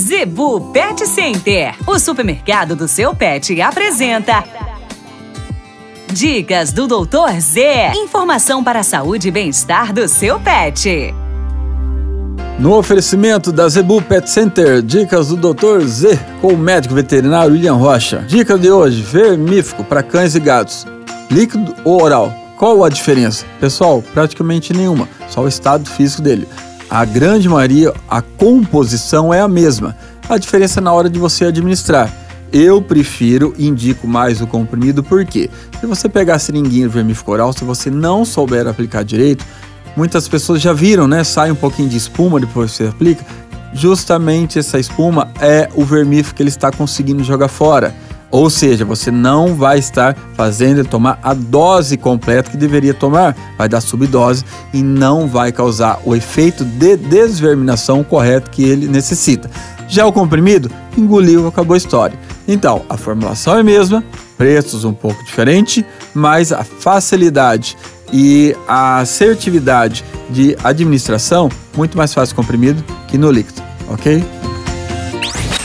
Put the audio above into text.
Zebu Pet Center, o supermercado do seu pet, apresenta. Dicas do Doutor Z. Informação para a saúde e bem-estar do seu pet. No oferecimento da Zebu Pet Center, dicas do Dr. Z com o médico veterinário William Rocha. Dica de hoje: vermífugo para cães e gatos. Líquido ou oral? Qual a diferença? Pessoal, praticamente nenhuma, só o estado físico dele. A grande maioria, a composição é a mesma. A diferença é na hora de você administrar. Eu prefiro, indico mais o comprimido, porque se você pegar a seringuinha vermífugo oral, se você não souber aplicar direito, muitas pessoas já viram, né? Sai um pouquinho de espuma depois que você aplica. Justamente essa espuma é o vermífugo que ele está conseguindo jogar fora. Ou seja, você não vai estar fazendo ele tomar a dose completa que deveria tomar, vai dar subdose e não vai causar o efeito de desverminação correto que ele necessita. Já o comprimido, engoliu, acabou a história. Então, a formulação é a mesma, preços um pouco diferente, mas a facilidade e a assertividade de administração muito mais fácil comprimido que no líquido, ok?